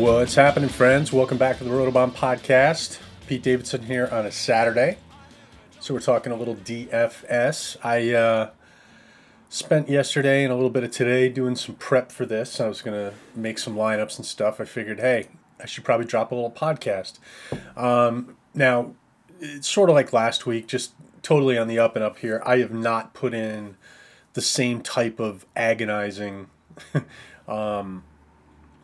What's happening, friends? Welcome back to the Rotobahn Podcast. Pete Davidson here on a Saturday. So we're talking a little DFS. I uh, spent yesterday and a little bit of today doing some prep for this. I was gonna make some lineups and stuff. I figured, hey, I should probably drop a little podcast. Um, now, it's sort of like last week, just totally on the up and up here. I have not put in the same type of agonizing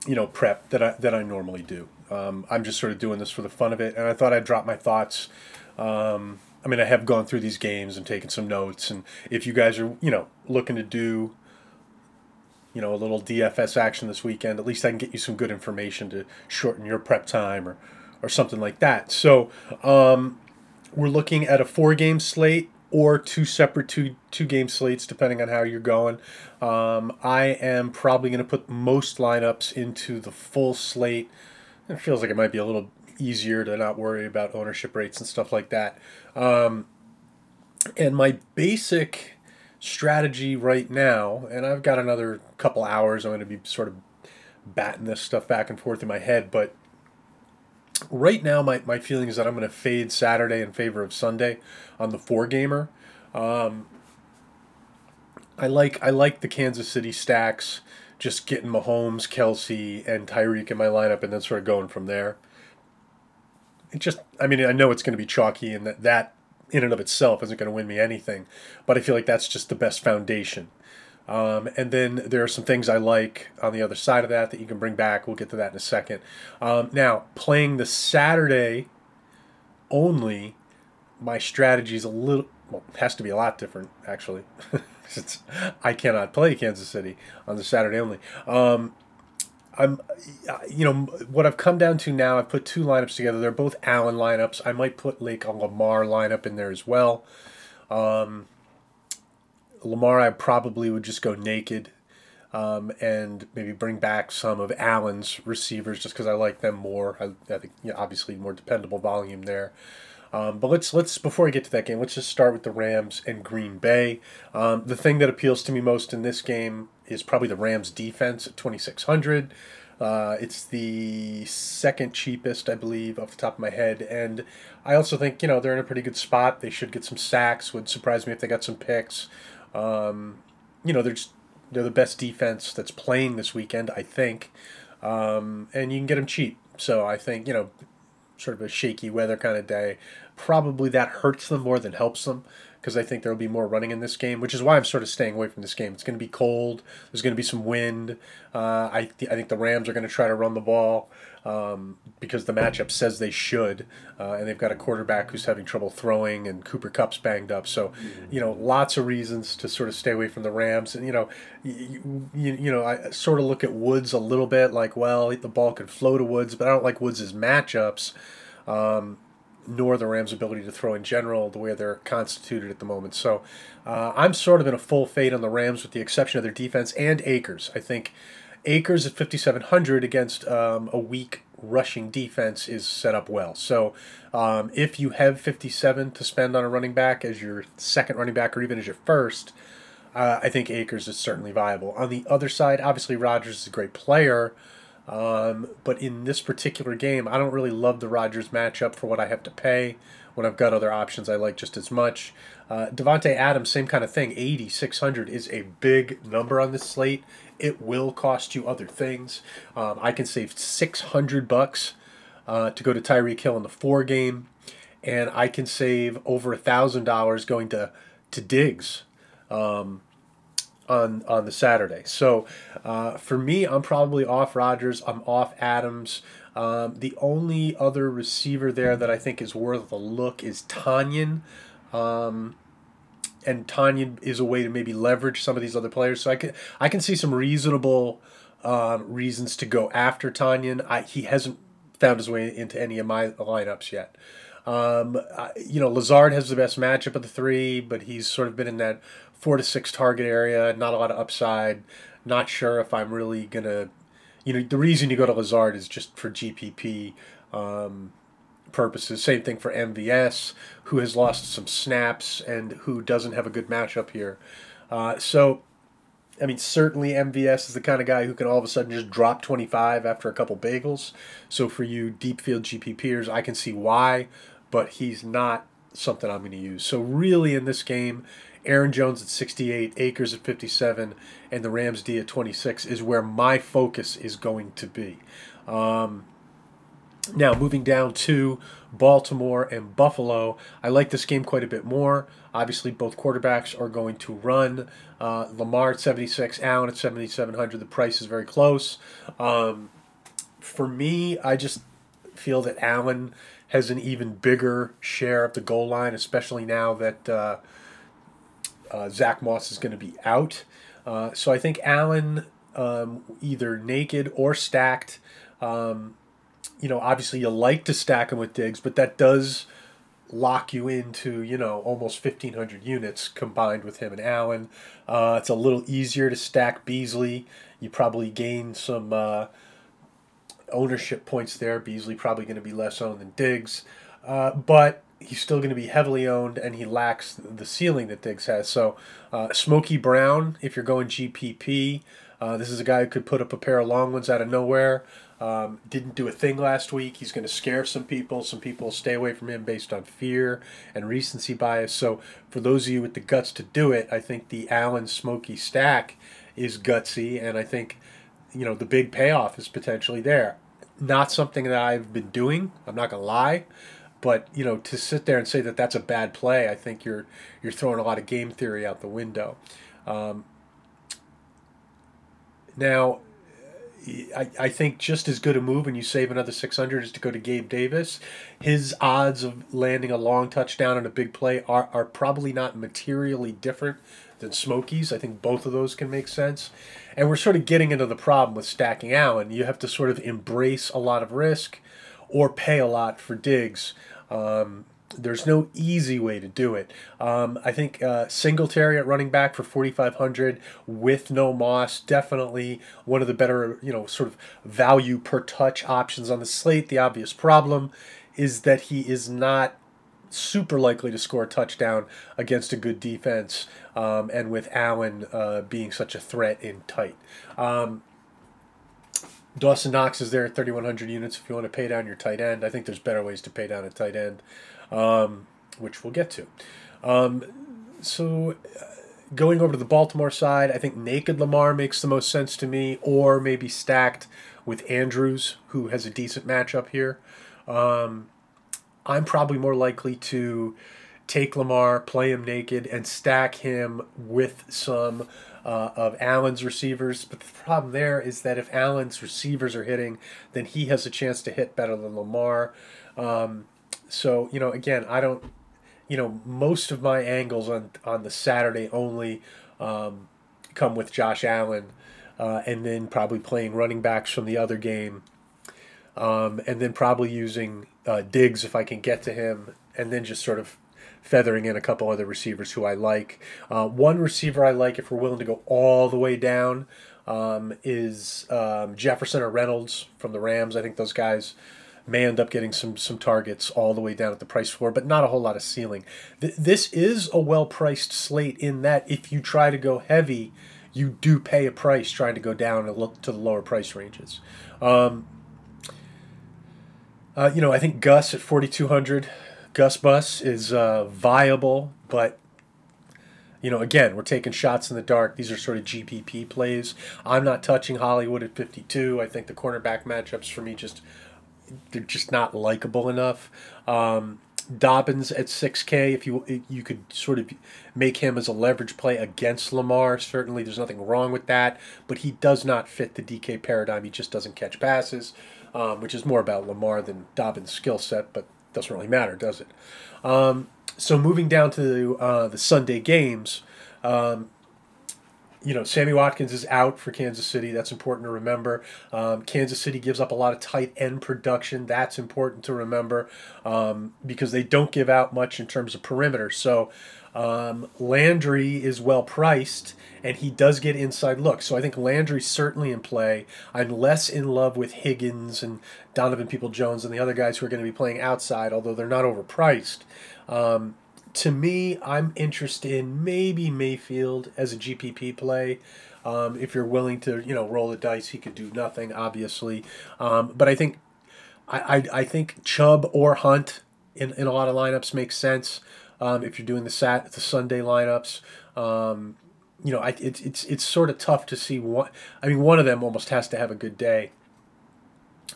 you know prep that I that I normally do. Um, I'm just sort of doing this for the fun of it, and I thought I'd drop my thoughts. Um, I mean, I have gone through these games and taken some notes, and if you guys are you know looking to do you know a little DFS action this weekend, at least I can get you some good information to shorten your prep time or or something like that. So um, we're looking at a four game slate or two separate two two game slates depending on how you're going. Um, I am probably going to put most lineups into the full slate. It feels like it might be a little easier to not worry about ownership rates and stuff like that. Um, and my basic strategy right now, and I've got another couple hours. I'm going to be sort of batting this stuff back and forth in my head, but right now my, my feeling is that I'm going to fade Saturday in favor of Sunday on the four gamer. Um, I like I like the Kansas City stacks, just getting Mahomes, Kelce, and Tyreek in my lineup, and then sort of going from there. It just I mean I know it's going to be chalky, and that that in and of itself isn't going to win me anything, but I feel like that's just the best foundation. Um, and then there are some things I like on the other side of that that you can bring back. We'll get to that in a second. Um, now, playing the Saturday only, my strategy is a little, well, has to be a lot different, actually. Since I cannot play Kansas City on the Saturday only. Um, I'm, you know, what I've come down to now, I've put two lineups together. They're both Allen lineups. I might put Lake Lamar lineup in there as well. Um, Lamar, I probably would just go naked um, and maybe bring back some of Allen's receivers just because I like them more. I, I think you know, obviously more dependable volume there. Um, but let's let's before I get to that game, let's just start with the Rams and Green Bay. Um, the thing that appeals to me most in this game is probably the Rams defense at twenty six hundred. Uh, it's the second cheapest, I believe, off the top of my head, and I also think you know they're in a pretty good spot. They should get some sacks. Would surprise me if they got some picks. Um, you know, they're just they're the best defense that's playing this weekend, I think, um, and you can get them cheap. So I think you know, sort of a shaky weather kind of day, probably that hurts them more than helps them because I think there will be more running in this game, which is why I'm sort of staying away from this game. It's going to be cold. There's going to be some wind. Uh, I th- I think the Rams are going to try to run the ball um, because the matchup says they should, uh, and they've got a quarterback who's having trouble throwing, and Cooper Kupp's banged up. So, you know, lots of reasons to sort of stay away from the Rams. And you know, you, you, you know, I sort of look at Woods a little bit like, well, the ball could flow to Woods, but I don't like Woods' matchups. Um, nor the Rams' ability to throw in general, the way they're constituted at the moment. So uh, I'm sort of in a full fade on the Rams, with the exception of their defense and Akers. I think Akers at 5,700 against um, a weak rushing defense is set up well. So um, if you have 57 to spend on a running back as your second running back or even as your first, uh, I think Akers is certainly viable. On the other side, obviously Rodgers is a great player. Um, but in this particular game, I don't really love the Rodgers matchup for what I have to pay when I've got other options I like just as much. Uh, Davante Adams, same kind of thing. 8,600 is a big number on this slate. It will cost you other things. Um, I can save 600 bucks uh, to go to Tyreek Hill in the four game, and I can save over a thousand dollars going to to Diggs. Um, on on the Saturday. So uh, for me, I'm probably off Rodgers. I'm off Adams. Um, the only other receiver there that I think is worth a look is Tonyan. Um, and Tonyan is a way to maybe leverage some of these other players. So I can I can see some reasonable um, reasons to go after Tonyan. I, he hasn't found his way into any of my lineups yet. Um, you know, Lazard has the best matchup of the three, but he's sort of been in that four to six target area. Not a lot of upside. Not sure if I'm really gonna. You know, the reason you go to Lazard is just for GPP um, purposes. Same thing for MVS, who has lost some snaps and who doesn't have a good matchup here. Uh, so I mean, certainly MVS is the kind of guy who can all of a sudden just drop 25 after a couple bagels. So for you deep field GPPers, I can see why, but he's not something I'm going to use. So really in this game, Aaron Jones at 68, Akers at 57, and the Rams D at 26 is where my focus is going to be. Um, now, moving down to Baltimore and Buffalo, I like this game quite a bit more. Obviously, both quarterbacks are going to run. Uh, Lamar at 76, Allen at 7,700. The price is very close. Um, for me, I just feel that Allen has an even bigger share of the goal line, especially now that uh, uh, Zach Moss is going to be out. Uh, so I think Allen, um, either naked or stacked, um, you know, obviously you like to stack him with Diggs, but that does lock you into you know almost 1500 units combined with him and Allen. Uh, it's a little easier to stack Beasley. You probably gain some uh, ownership points there. Beasley probably going to be less owned than Diggs, uh, but he's still going to be heavily owned, and he lacks the ceiling that Diggs has. So, uh, Smokey Brown, if you're going GPP, uh, this is a guy who could put up a pair of long ones out of nowhere. Um, didn't do a thing last week. He's going to scare some people. Some people stay away from him based on fear and recency bias. So, for those of you with the guts to do it, I think the Allen Smokey stack is gutsy, and I think you know the big payoff is potentially there. Not something that I've been doing. I'm not to lie, but you know to sit there and say that that's a bad play, I think you're you're throwing a lot of game theory out the window. Um, now, I, I think just as good a move and you save another 600 is to go to Gabe Davis. His odds of landing a long touchdown and a big play are, are probably not materially different than Smokey's. I think both of those can make sense. And we're sort of getting into the problem with stacking Allen. You have to sort of embrace a lot of risk or pay a lot for Diggs. Um, there's no easy way to do it. Um, I think uh, Singletary at running back for 4,500 with no Moss, definitely one of the better, you know, sort of value per touch options on the slate. The obvious problem is that he is not super likely to score a touchdown against a good defense, um, and with Allen uh, being such a threat in tight. Um, Dawson Knox is there at 3,100 units if you want to pay down your tight end. I think there's better ways to pay down a tight end um, which we'll get to. Um, so, uh, going over to the Baltimore side, I think naked Lamar makes the most sense to me, or maybe stacked with Andrews, who has a decent matchup here. Um, I'm probably more likely to take Lamar, play him naked, and stack him with some uh, of Allen's receivers. But the problem there is that if Allen's receivers are hitting, then he has a chance to hit better than Lamar. Um, so you know, again, I don't. You know, most of my angles on on the Saturday only um, come with Josh Allen, uh, and then probably playing running backs from the other game, um, and then probably using uh, Diggs if I can get to him, and then just sort of feathering in a couple other receivers who I like. Uh, one receiver I like, if we're willing to go all the way down, um, is um, Jefferson or Reynolds from the Rams. I think those guys may end up getting some some targets all the way down at the price floor, but not a whole lot of ceiling. Th- this is a well priced slate in that if you try to go heavy, you do pay a price trying to go down and look to the lower price ranges. Um, uh, you know, I think Gus at 4,200, Gus Bus is uh, viable, but you know, again, we're taking shots in the dark. These are sort of GPP plays. I'm not touching Hollywood at 52. I think the cornerback matchups for me just they're just not likable enough. Um, Dobbins at 6K, if you you could sort of make him as a leverage play against Lamar, certainly there's nothing wrong with that. But he does not fit the DK paradigm. He just doesn't catch passes, um, which is more about Lamar than Dobbins' skill set. But doesn't really matter, does it? Um, so moving down to uh, the Sunday games, um, you know, Sammy Watkins is out for Kansas City. That's important to remember. Um, Kansas City gives up a lot of tight end production. That's important to remember um, because they don't give out much in terms of perimeter. So um, Landry is well priced and he does get inside looks. So I think Landry's certainly in play. I'm less in love with Higgins and Donovan People Jones and the other guys who are going to be playing outside, although they're not overpriced. Um, to me, I'm interested in maybe Mayfield as a GPP play. Um, if you're willing to, you know, roll the dice, he could do nothing, obviously. Um, but I think, I, I, I think Chubb or Hunt in, in a lot of lineups makes sense. Um, if you're doing the sat the Sunday lineups, um, you know, I, it's it's it's sort of tough to see what. I mean, one of them almost has to have a good day.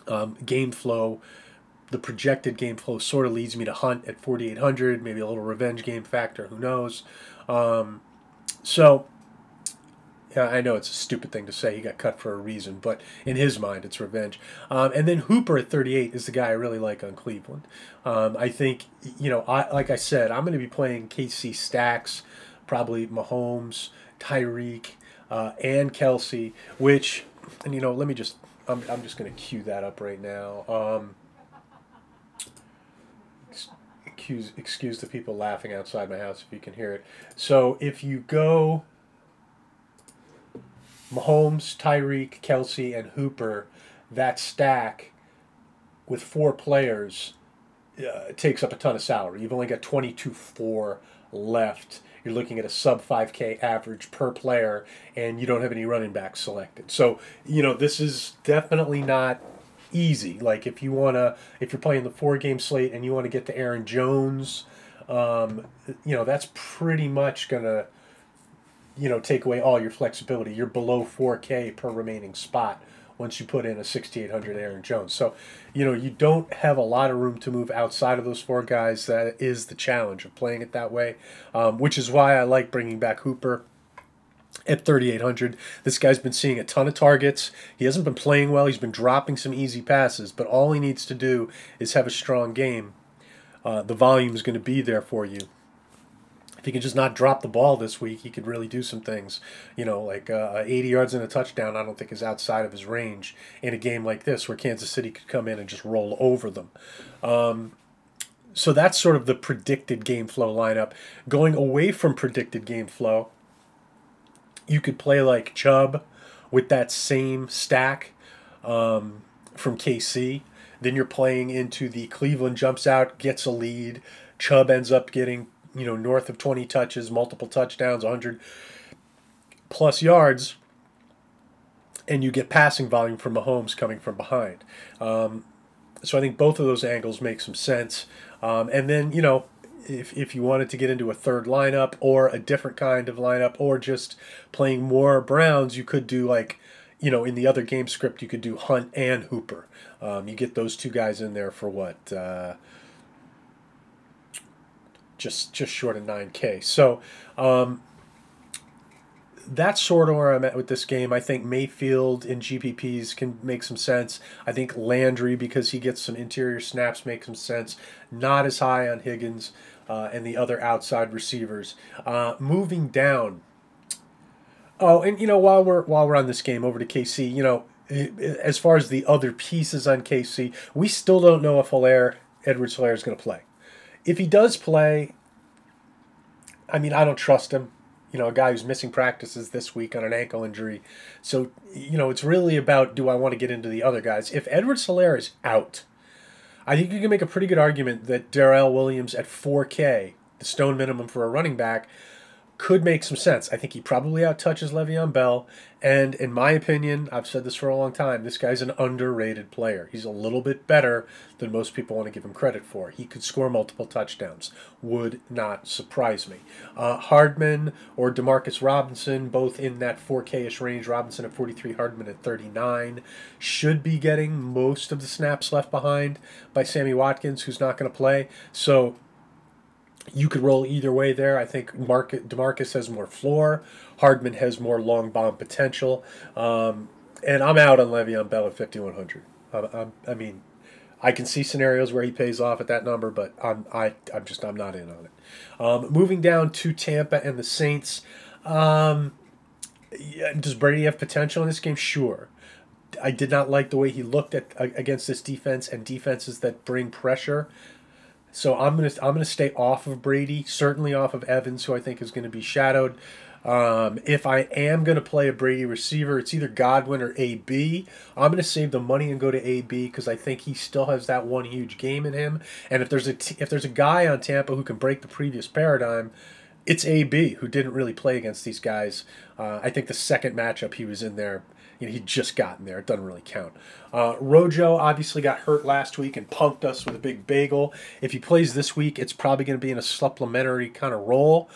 Um, game flow the projected game flow sort of leads me to Hunt at 4,800, maybe a little revenge game factor, who knows. Um, so, yeah, I know it's a stupid thing to say. He got cut for a reason, but in his mind, it's revenge. Um, and then Hooper at 38 is the guy I really like on Cleveland. Um, I think, you know, I, like I said, I'm going to be playing KC stacks, probably Mahomes, Tyreek, uh, and Kelce, which, and you know, let me just, I'm, I'm just going to cue that up right now. Um, excuse excuse the people laughing outside my house if you can hear it. So if you go Mahomes, Tyreek, Kelce, and Hooper, that stack with four players uh, takes up a ton of salary. You've only got twenty two four left. You're looking at a sub 5K average per player, and you don't have any running backs selected. So, you know, this is definitely not easy. Like if you want to, if you're playing the four game slate and you want to get to Aaron Jones, um, you know that's pretty much gonna, you know, take away all your flexibility. You're below 4K per remaining spot once you put in a 6800 Aaron Jones. So, you know, you don't have a lot of room to move outside of those four guys. That is the challenge of playing it that way, um, which is why I like bringing back Hooper at 3,800. This guy's been seeing a ton of targets. He hasn't been playing well. He's been dropping some easy passes, but all he needs to do is have a strong game. Uh, the volume is going to be there for you. If he can just not drop the ball this week, he could really do some things. You know, like uh, 80 yards and a touchdown, I don't think is outside of his range in a game like this where Kansas City could come in and just roll over them. Um, so that's sort of the predicted game flow lineup. Going away from predicted game flow, you could play like Chubb with that same stack um, from KC. Then you're playing into the Cleveland jumps out, gets a lead. Chubb ends up getting you know north of 20 touches, multiple touchdowns, 100 plus yards, and you get passing volume from Mahomes coming from behind. Um, so I think both of those angles make some sense. Um, and then you know if, if you wanted to get into a third lineup or a different kind of lineup or just playing more Browns, you could do like, you know, in the other game script, you could do Hunt and Hooper. Um, you get those two guys in there for what? Uh, just just short of 9K. So um, that's sort of where I'm at with this game. I think Mayfield in GPPs can make some sense. I think Landry, because he gets some interior snaps, makes some sense. Not as high on Higgins uh, and the other outside receivers. Uh, moving down. Oh, and you know, while we're while we're on this game, over to KC. You know, as far as the other pieces on KC, we still don't know if Helaire, Edwards Helaire is going to play. If he does play, I mean, I don't trust him you know, a guy who's missing practices this week on an ankle injury. So, you know, it's really about do I want to get into the other guys? If Edward Helaire is out, I think you can make a pretty good argument that Darrel Williams at 4K, the stone minimum for a running back, could make some sense. I think he probably outtouches Le'Veon Bell, and in my opinion, I've said this for a long time. This guy's an underrated player. He's a little bit better than most people want to give him credit for. He could score multiple touchdowns. Would not surprise me. Uh, Hardman or Demarcus Robinson, both in that 4K-ish range. Robinson at 43, Hardman at 39, should be getting most of the snaps left behind by Sammy Watkins, who's not going to play. So you could roll either way there. I think Mark, Demarcus has more floor. Hardman has more long bomb potential. Um, and I'm out on Le'Veon Bell at 5,100. I, I, mean, I can see scenarios where he pays off at that number, but I'm I, I'm just I'm not in on it. Um, moving down to Tampa and the Saints. Um, does Brady have potential in this game? Sure. I did not like the way he looked at against this defense and defenses that bring pressure. So I'm gonna I'm gonna stay off of Brady, certainly off of Evans, who I think is going to be shadowed. Um, if I am going to play a Brady receiver, it's either Godwin or AB. I'm going to save the money and go to AB because I think he still has that one huge game in him. And if there's a t- if there's a guy on Tampa who can break the previous paradigm, it's AB who didn't really play against these guys. Uh, I think the second matchup he was in there, you know, he'd just gotten there. It doesn't really count. Uh, Rojo obviously got hurt last week and punked us with a big bagel. If he plays this week, it's probably going to be in a supplementary kind of role.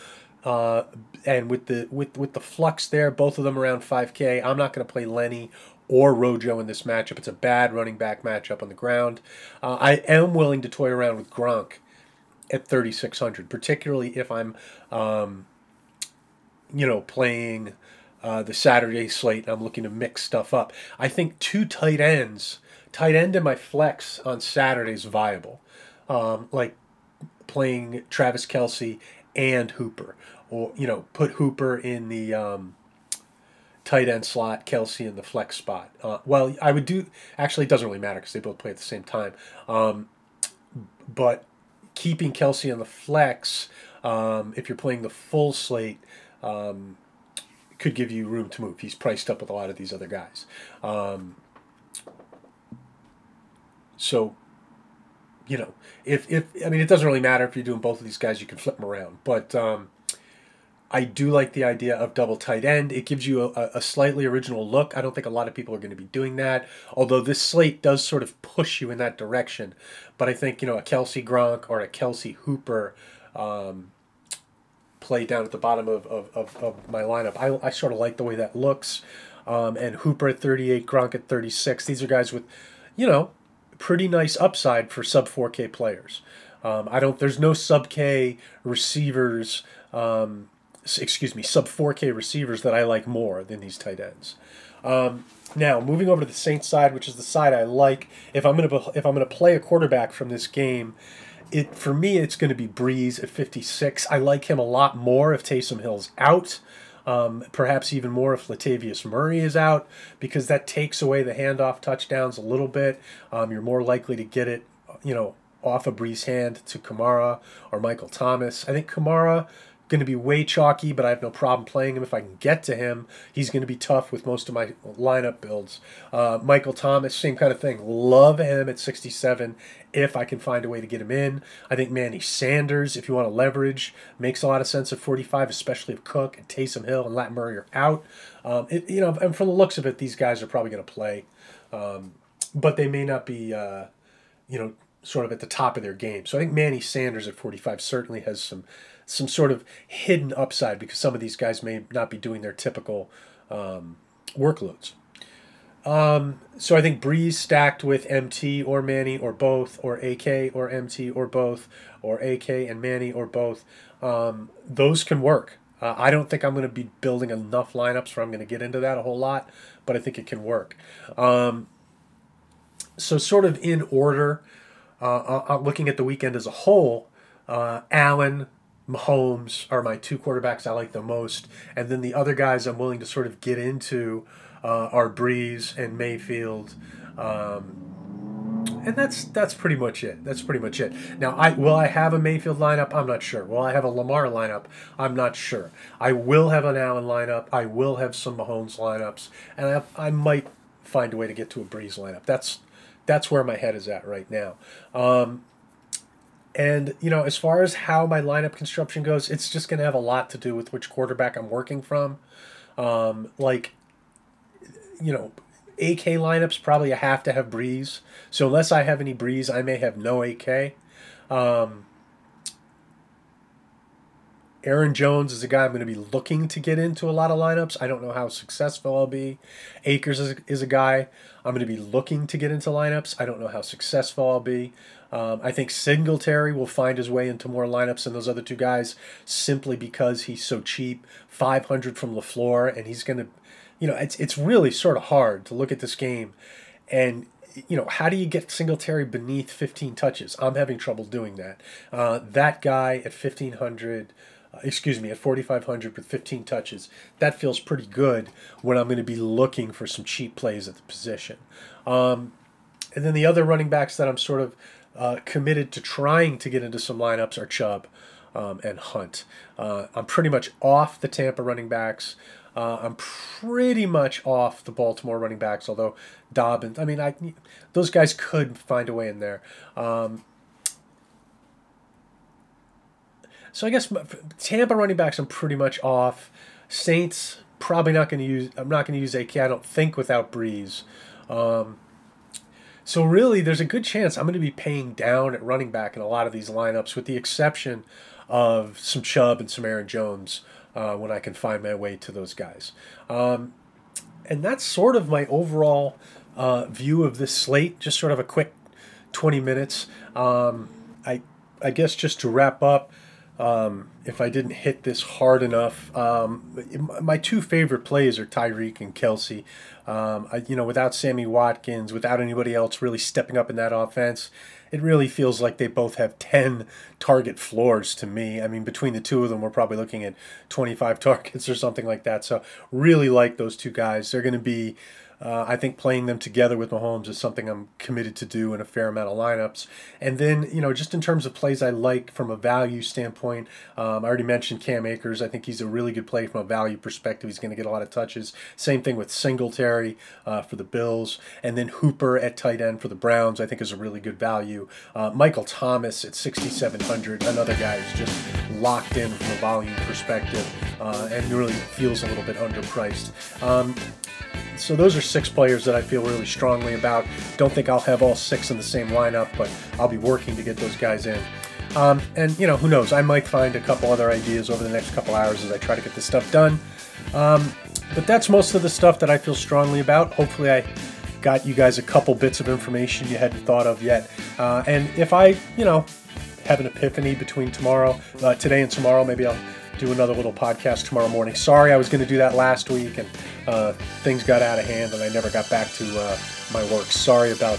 Uh, and with the with with the flux there, both of them around 5K. I'm not going to play Lenny or Rojo in this matchup. It's a bad running back matchup on the ground. Uh, I am willing to toy around with Gronk at 3600, particularly if I'm, um, you know, playing uh, the Saturday slate I'm looking to mix stuff up. I think two tight ends, tight end in my flex on Saturday is viable. Um, like playing Travis Kelce and Hooper or you know put Hooper in the um, tight end slot, Kelce in the flex spot. Uh, well, I would do. Actually, it doesn't really matter because they both play at the same time. Um, but keeping Kelce in the flex, um, if you're playing the full slate, um, could give you room to move. He's priced up with a lot of these other guys. Um, so you know, if if I mean, it doesn't really matter if you're doing both of these guys. You can flip them around, but um, I do like the idea of double tight end. It gives you a, a, slightly original look. I don't think a lot of people are going to be doing that, although this slate does sort of push you in that direction. But I think, you know, a Kelce Gronk or a Kelce Hooper um, play down at the bottom of, of, of, of, my lineup. I, I sort of like the way that looks. Um, and Hooper at 38, Gronk at 36. These are guys with, you know, pretty nice upside for sub 4K players. Um, I don't. There's no sub K receivers um, excuse me, sub 4K receivers that I like more than these tight ends. Um, now, moving over to the Saints side, which is the side I like, if I'm gonna if I'm gonna play a quarterback from this game, it for me it's going to be Brees at 56. I like him a lot more if Taysom Hill's out. Um, perhaps even more if Latavius Murray is out, because that takes away the handoff touchdowns a little bit. Um, you're more likely to get it, you know, off a of Brees' hand to Kamara or Michael Thomas. I think Kamara going to be way chalky, but I have no problem playing him if I can get to him. He's going to be tough with most of my lineup builds. Uh, Michael Thomas, same kind of thing. Love him at 67 if I can find a way to get him in. I think Manny Sanders, if you want to leverage, makes a lot of sense at 45, especially if Cook and Taysom Hill and Lat Murray are out. Um, it, you know, and from the looks of it, these guys are probably going to play, um, but they may not be, uh, you know, sort of at the top of their game. So I think Manny Sanders at 45 certainly has some some sort of hidden upside because some of these guys may not be doing their typical um, workloads. Um, so I think Brees stacked with MT or Manny or both, or AK or MT or both, or AK and Manny or both. Um, those can work. Uh, I don't think I'm going to be building enough lineups where I'm going to get into that a whole lot, but I think it can work. Um, so, sort of in order, uh, uh, uh looking at the weekend as a whole, uh, Allen, Mahomes are my two quarterbacks I like the most, and then the other guys I'm willing to sort of get into uh, are Brees and Mayfield, um, and that's that's pretty much it. That's pretty much it. Now, I will I have a Mayfield lineup? I'm not sure. Will I have a Lamar lineup? I'm not sure. I will have an Allen lineup. I will have some Mahomes lineups, and I, I might find a way to get to a Brees lineup. That's that's where my head is at right now. Um, and, you know, as far as how my lineup construction goes, it's just going to have a lot to do with which quarterback I'm working from. Um, like, you know, AK lineups probably have to have Brees. So unless I have any Brees, I may have no AK. Um, Aaron Jones is a guy I'm going to be looking to get into a lot of lineups. I don't know how successful I'll be. Akers is, is a guy I'm going to be looking to get into lineups. I don't know how successful I'll be. Um, I think Singletary will find his way into more lineups than those other two guys simply because he's so cheap. 500 from LaFleur, and he's going to, you know, it's, it's really sort of hard to look at this game and you know, how do you get Singletary beneath 15 touches? I'm having trouble doing that. Uh, that guy at 1500 excuse me, at 4,500 with 15 touches. That feels pretty good when I'm going to be looking for some cheap plays at the position. Um, and then the other running backs that I'm sort of uh, committed to trying to get into some lineups are Chubb um, and Hunt. Uh, I'm pretty much off the Tampa running backs. Uh, I'm pretty much off the Baltimore running backs, although Dobbins. I mean, I those guys could find a way in there. Um, so I guess Tampa running backs, I'm pretty much off. Saints probably not going to use. I'm not going to use AK. I don't think without Brees. Um, so really, there's a good chance I'm going to be paying down at running back in a lot of these lineups, with the exception of some Chubb and some Aaron Jones uh, when I can find my way to those guys. Um, and that's sort of my overall uh, view of this slate. Just sort of a quick 20 minutes. Um, I I guess just to wrap up. Um, if I didn't hit this hard enough, um, my two favorite plays are Tyreek and Kelce. Um, I, you know, without Sammy Watkins, without anybody else really stepping up in that offense, it really feels like they both have 10 target floors to me. I mean, between the two of them, we're probably looking at 25 targets or something like that. So, really like those two guys. They're going to be uh, I think playing them together with Mahomes is something I'm committed to do in a fair amount of lineups. And then, you know, just in terms of plays I like from a value standpoint, um, I already mentioned Cam Akers. I think he's a really good play from a value perspective. He's going to get a lot of touches. Same thing with Singletary uh, for the Bills. And then Hooper at tight end for the Browns, I think is a really good value. Uh, Michael Thomas at 6,700, another guy who's just locked in from a volume perspective uh, and really feels a little bit underpriced. Um, so those are six players that I feel really strongly about. Don't think I'll have all six in the same lineup, but I'll be working to get those guys in. Um, and you know, who knows? I might find a couple other ideas over the next couple hours as I try to get this stuff done. Um, but that's most of the stuff that I feel strongly about. Hopefully, I got you guys a couple bits of information you hadn't thought of yet. Uh, and if I, you know, have an epiphany between tomorrow, uh, today and tomorrow, maybe I'll do another little podcast tomorrow morning. Sorry, I was going to do that last week, and uh, things got out of hand, and I never got back to uh, my work. Sorry about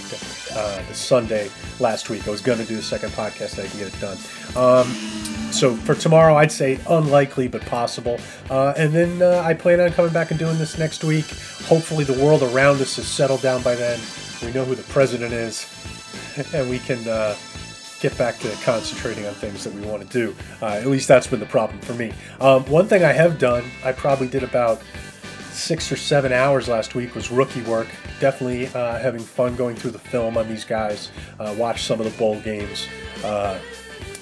uh, the, Sunday last week. I was going to do the second podcast. I can get it done. Um, so for tomorrow, I'd say unlikely but possible. Uh, and then uh, I plan on coming back and doing this next week. Hopefully, the world around us has settled down by then. We know who the president is, and we can uh, get back to concentrating on things that we want to do. Uh, at least that's been the problem for me. Um, one thing I have done, I probably did about six or seven hours last week, was rookie work. Definitely uh, having fun going through the film on these guys. Uh, watch some of the bowl games. Uh,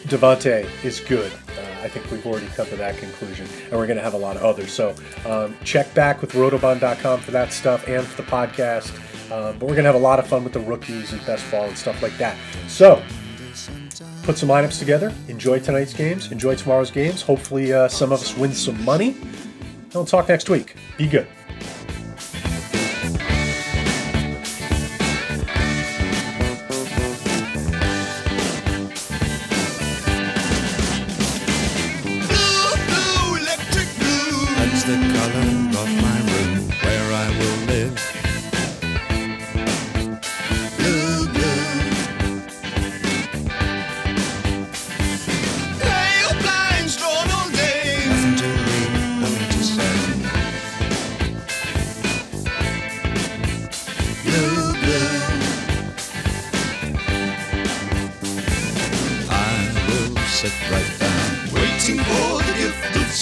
Davante is good. Uh, I think we've already come to that conclusion, and we're going to have a lot of others. So um, check back with rotobahn.com for that stuff and for the podcast. Um, but we're going to have a lot of fun with the rookies and best ball and stuff like that. So put some lineups together, enjoy tonight's games, enjoy tomorrow's games. Hopefully, uh, some of us win some money. And we'll talk next week. Be good.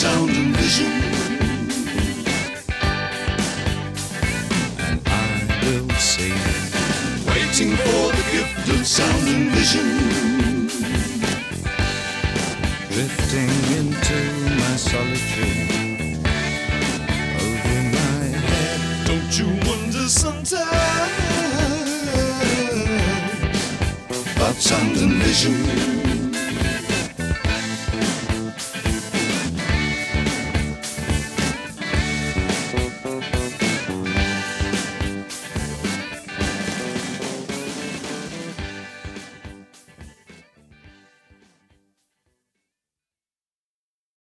Sound and vision, and I will see Waiting for the gift of sound and vision. Drifting into my solitude. Over my head. Don't you wonder sometimes? About and vision.